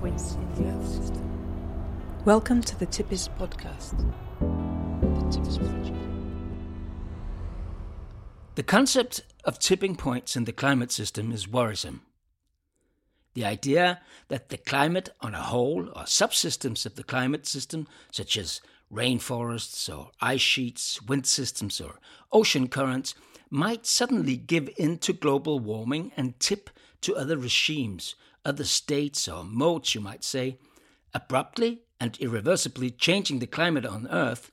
points in the Earth system. Welcome to the TiPES podcast. The Project. The concept of tipping points in the climate system is worrisome. The idea that the climate on a whole, or subsystems of the climate system, such as rainforests or ice sheets, wind systems, or ocean currents, might suddenly give in to global warming and tip to other regimes, other states or modes, you might say, abruptly and irreversibly changing the climate on Earth,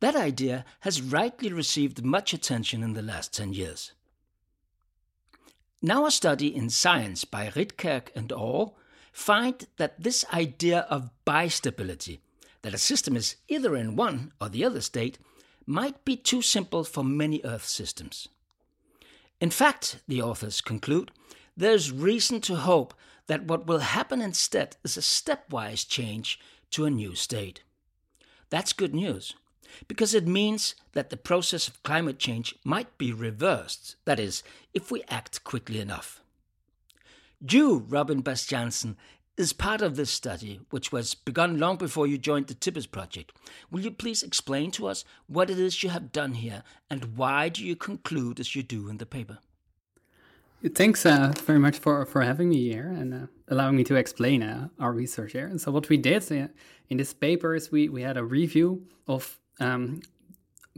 that idea has rightly received much attention in the last 10 years. Now, a study in Science by Rietkerk and al. find that this idea of bistability, that a system is either in one or the other state, might be too simple for many Earth systems. In fact, the authors conclude, there's reason to hope that what will happen instead is a stepwise change to a new state. That's good news because it means that the process of climate change might be reversed, that is, if we act quickly enough. You, Robbin Bastiaansen, is part of this study, which was begun long before you joined the TiPES project. Will you please explain to us what it is you have done here and why do you conclude as you do in the paper? Thanks uh, very much for, for having me here and uh, allowing me to explain uh, our research here. And so, what we did uh, in this paper is we, we had a review of um,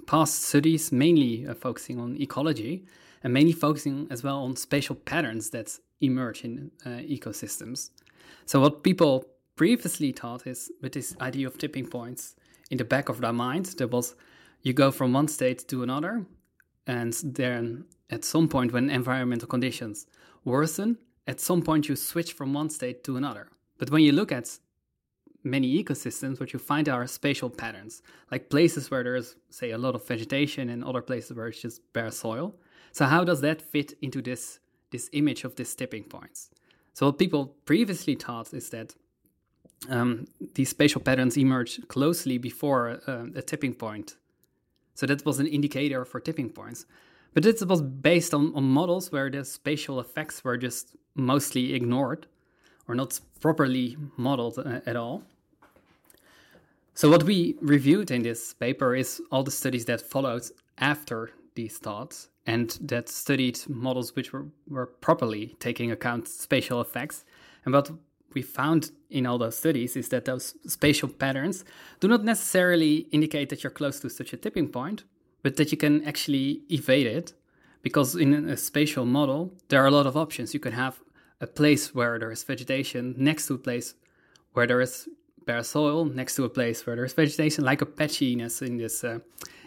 past studies, mainly uh, focusing on ecology and mainly focusing as well on spatial patterns that emerge in uh, ecosystems. So, what people previously thought is with this idea of tipping points in the back of their mind, there was you go from one state to another, and then at some point when environmental conditions worsen, at some point you switch from one state to another. But when you look at many ecosystems, what you find are spatial patterns, like places where there's, say, a lot of vegetation and other places where it's just bare soil. So how does that fit into this this image of these tipping points? So what people previously thought is that um, these spatial patterns emerge closely before uh, a tipping point. So that was an indicator for tipping points. But it was based on, on models where the spatial effects were just mostly ignored or not properly modeled uh, at all. So, what we reviewed in this paper is all the studies that followed after these thoughts and that studied models which were, were properly taking account spatial effects. And what we found in all those studies is that those spatial patterns do not necessarily indicate that you're close to such a tipping point, but that you can actually evade it. Because in a spatial model, there are a lot of options. You can have a place where there is vegetation next to a place where there is bare soil next to a place where there's vegetation, like a patchiness in this uh,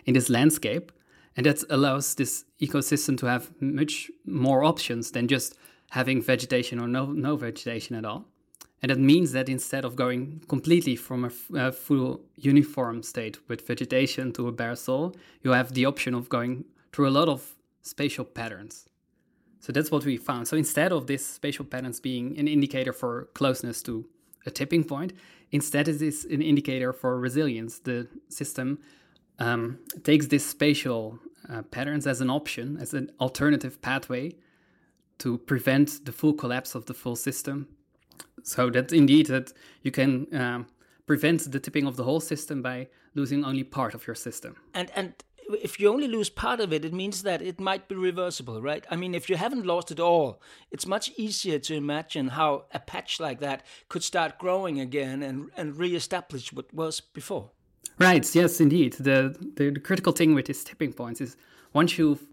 in this landscape, and that allows this ecosystem to have much more options than just having vegetation or no no vegetation at all. And that means that instead of going completely from a, full uniform state with vegetation to a bare soil, you have the option of going through a lot of spatial patterns. So that's what we found. So instead of this spatial patterns being an indicator for closeness to a tipping point, instead it is an indicator for resilience. The system um, takes this spatial uh, patterns as an option, as an alternative pathway to prevent the full collapse of the full system. So that indeed that you can um, prevent the tipping of the whole system by losing only part of your system. And and if you only lose part of it, it means that it might be reversible, right? I mean, if you haven't lost it all, it's much easier to imagine how a patch like that could start growing again and and reestablish what was before. Right. Yes, indeed. The, the, the critical thing with these tipping points is once you've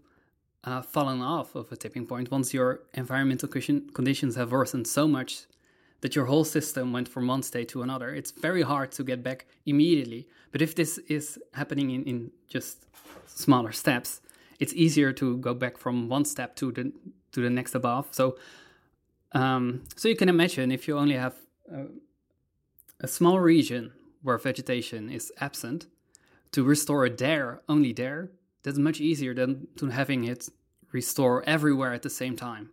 uh, fallen off of a tipping point, once your environmental conditions have worsened so much that your whole system went from one state to another, it's very hard to get back immediately. But if this is happening in, in just smaller steps, it's easier to go back from one step to the to the next above. So, um, so you can imagine if you only have a, a small region where vegetation is absent, to restore it there, only there, that's much easier than to having it restore everywhere at the same time.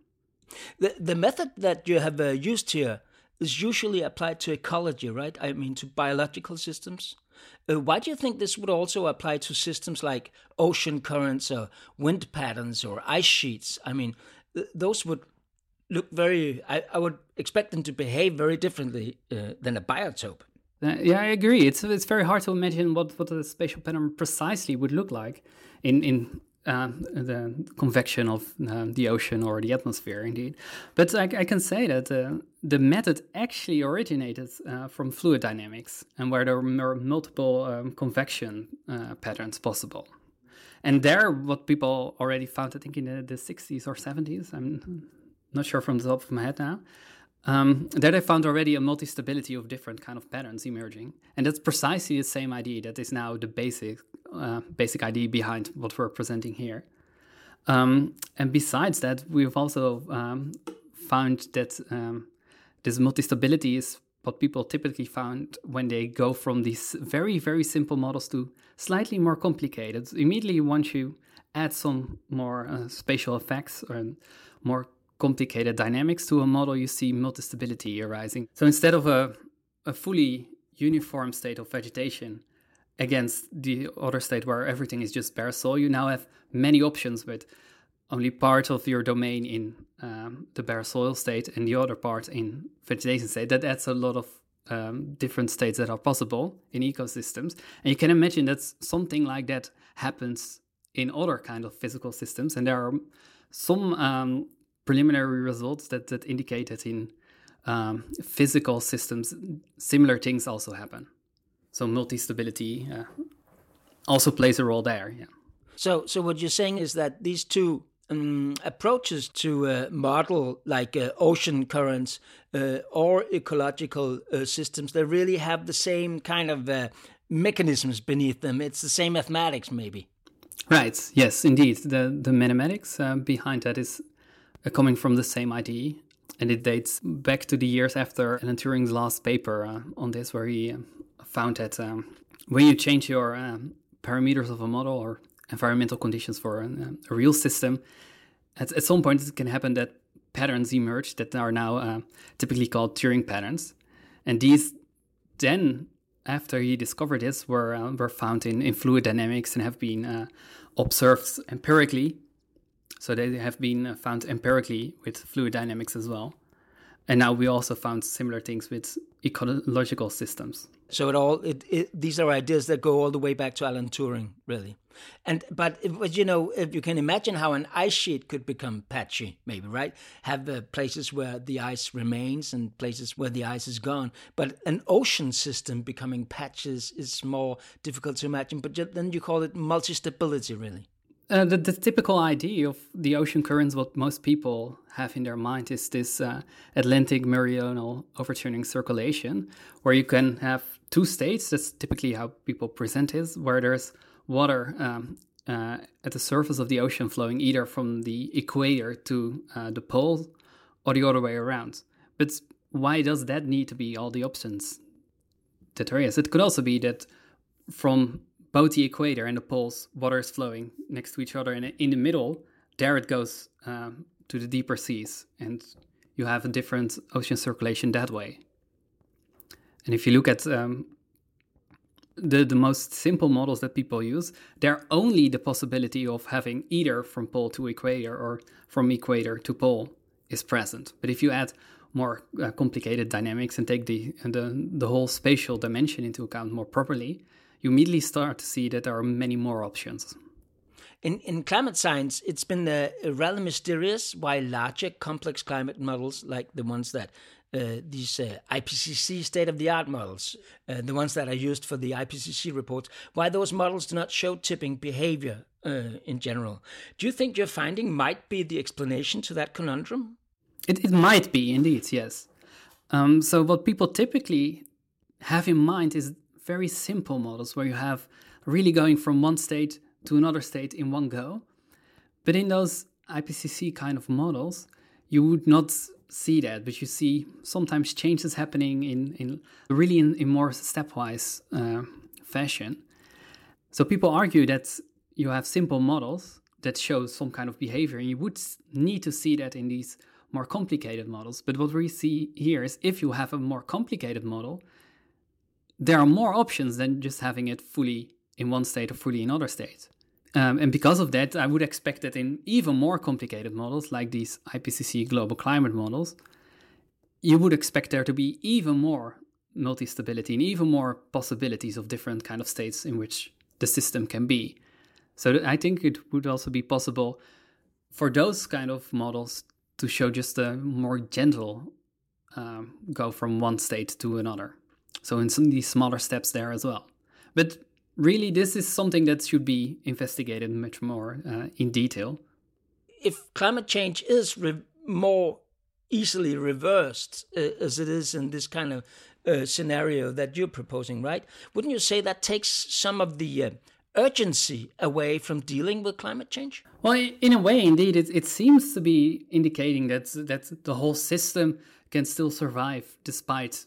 The, the method that you have uh, used here is usually applied to ecology, right? I mean, to biological systems. Uh, why do you think this would also apply to systems like ocean currents or wind patterns or ice sheets? I mean, th- those would look very. I, I would expect them to behave very differently uh, than a biotope. Uh, yeah, I agree. It's it's very hard to imagine what what a spatial pattern precisely would look like in in uh, the convection of uh, the ocean or the atmosphere, indeed. But I, I can say that uh, the method actually originated uh, from fluid dynamics and where there were multiple um, convection uh, patterns possible. And there, what people already found, I think in the, the 60s or 70s, I'm not sure from the top of my head now, um, there they found already a multi-stability of different kind of patterns emerging, and that's precisely the same idea that is now the basic uh, basic idea behind what we're presenting here. Um, and besides that, we've also um, found that um, this multi-stability is what people typically found when they go from these very very simple models to slightly more complicated. Immediately, once you add some more uh, spatial effects or more complicated dynamics to a model, you see multi-stability arising. So instead of a, a fully uniform state of vegetation against the other state where everything is just bare soil, you now have many options with only part of your domain in um, the bare soil state and the other part in vegetation state. That adds a lot of um, different states that are possible in ecosystems. And you can imagine that something like that happens in other kind of physical systems. And there are some um, preliminary results that, that indicate that in um, physical systems, similar things also happen. So multi-stability uh, also plays a role there. Yeah. So, so what you're saying is that these two um, approaches to uh, model like uh, ocean currents uh, or ecological uh, systems, they really have the same kind of uh, mechanisms beneath them. It's the same mathematics, maybe. Right. Yes, indeed. The the mathematics uh, behind that is coming from the same idea. And it dates back to the years after Alan Turing's last paper uh, on this, where he uh, found that um, when you change your um, parameters of a model or environmental conditions for a, a real system, at, at, some point it can happen that patterns emerge that are now uh, typically called Turing patterns. And these then, after he discovered this, were, uh, were found in, in fluid dynamics and have been uh, observed empirically so they have been found empirically with fluid dynamics as well. And now we also found similar things with ecological systems. So it all it, it, these are ideas that go all the way back to Alan Turing, really. And but but you know if you can imagine how an ice sheet could become patchy, maybe right? Have uh, places where the ice remains and places where the ice is gone. But an ocean system becoming patches is more difficult to imagine. But then you call it multi-stability, really. Uh, the, the, typical idea of the ocean currents, what most people have in their mind, is this uh, Atlantic meridional overturning circulation, where you can have two states. That's typically how people present it, where there's water um, uh, at the surface of the ocean flowing either from the equator to uh, the pole or the other way around. But why does that need to be all the options that there is? It could also be that from both the equator and the poles, water is flowing next to each other, and in the middle, there it goes um, to the deeper seas, and you have a different ocean circulation that way. And if you look at um, the the most simple models that people use, there only the possibility of having either from pole to equator or from equator to pole is present. But if you add more uh, complicated dynamics and take the, the the whole spatial dimension into account more properly, you immediately start to see that there are many more options. In, in climate science, it's been rather mysterious why larger complex climate models, like the ones that uh, these uh, IPCC state of the art models, uh, the ones that are used for the IPCC reports, why those models do not show tipping behavior uh, in general. Do you think your finding might be the explanation to that conundrum? It, it might be, indeed, yes. Um, so, what people typically have in mind is very simple models where you have really going from one state to another state in one go. But in those IPCC kind of models, you would not see that, but you see sometimes changes happening in, in really in, in more stepwise uh, fashion. So people argue that you have simple models that show some kind of behavior, and you would need to see that in these more complicated models. But what we see here is if you have a more complicated model, there are more options than just having it fully in one state or fully in other state. Um, and because of that, I would expect that in even more complicated models like these IPCC global climate models, you would expect there to be even more multi-stability and even more possibilities of different kind of states in which the system can be. So I think it would also be possible for those kind of models to show just a more gentle um, go from one state to another. So in some of these smaller steps there as well. But really, this is something that should be investigated much more uh, in detail. If climate change is re- more easily reversed uh, as it is in this kind of uh, scenario that you're proposing, right? Wouldn't you say that takes some of the uh, urgency away from dealing with climate change? Well, in a way, indeed, it, it seems to be indicating that that the whole system can still survive despite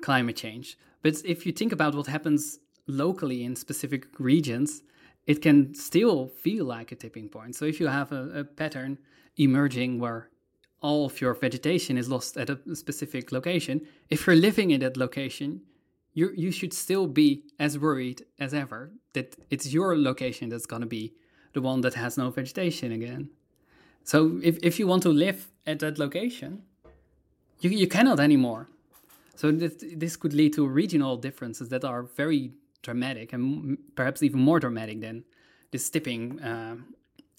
climate change. But if you think about what happens locally in specific regions, it can still feel like a tipping point. So if you have a, a pattern emerging where all of your vegetation is lost at a specific location, if you're living in that location, you you should still be as worried as ever that it's your location that's going to be the one that has no vegetation again. So if, if you want to live at that location, you, you cannot anymore. So this, this could lead to regional differences that are very dramatic and perhaps even more dramatic than this tipping, uh,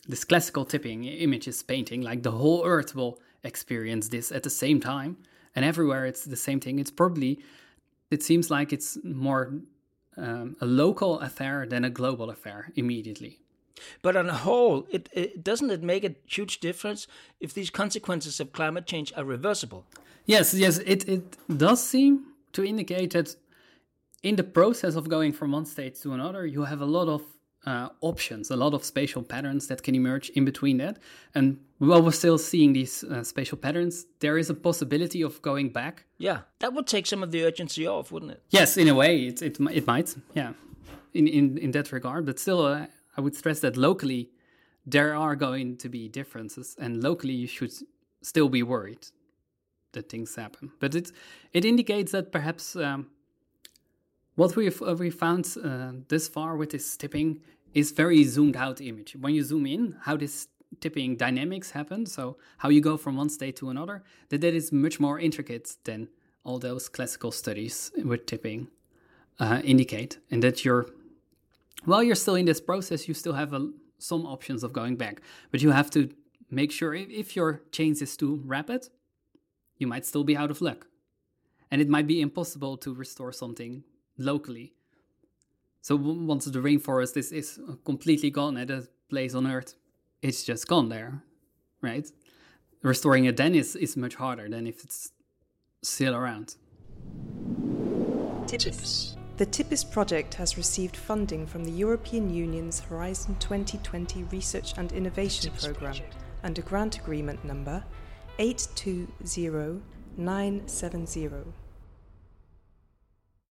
this classical tipping images painting. Like the whole Earth will experience this at the same time, and everywhere it's the same thing. It's probably, it seems like it's more um, a local affair than a global affair immediately. But on a whole, it, it doesn't it make a huge difference if these consequences of climate change are reversible? Yes, yes, it, it does seem to indicate that in the process of going from one state to another, you have a lot of uh, options, a lot of spatial patterns that can emerge in between that. And while we're still seeing these uh, spatial patterns, there is a possibility of going back. Yeah, that would take some of the urgency off, wouldn't it? Yes, in a way, it it, it might. Yeah, in in in that regard, but still, uh, I would stress that locally there are going to be differences, and locally you should still be worried that things happen. But it it indicates that perhaps um, what we've uh, we found uh, this far with this tipping is very zoomed out image. When you zoom in, how this tipping dynamics happen, so how you go from one state to another, that that is much more intricate than all those classical studies with tipping uh, indicate, and that you're while you're still in this process, you still have a, some options of going back, but you have to make sure if, if your change is too rapid, you might still be out of luck. And it might be impossible to restore something locally. So once the rainforest is, is completely gone at a place on Earth, it's just gone there, right? Restoring it then is, is much harder than if it's still around. Tips. The TiPES project has received funding from the European Union's Horizon 2020 Research and Innovation Programme under grant agreement number 820970.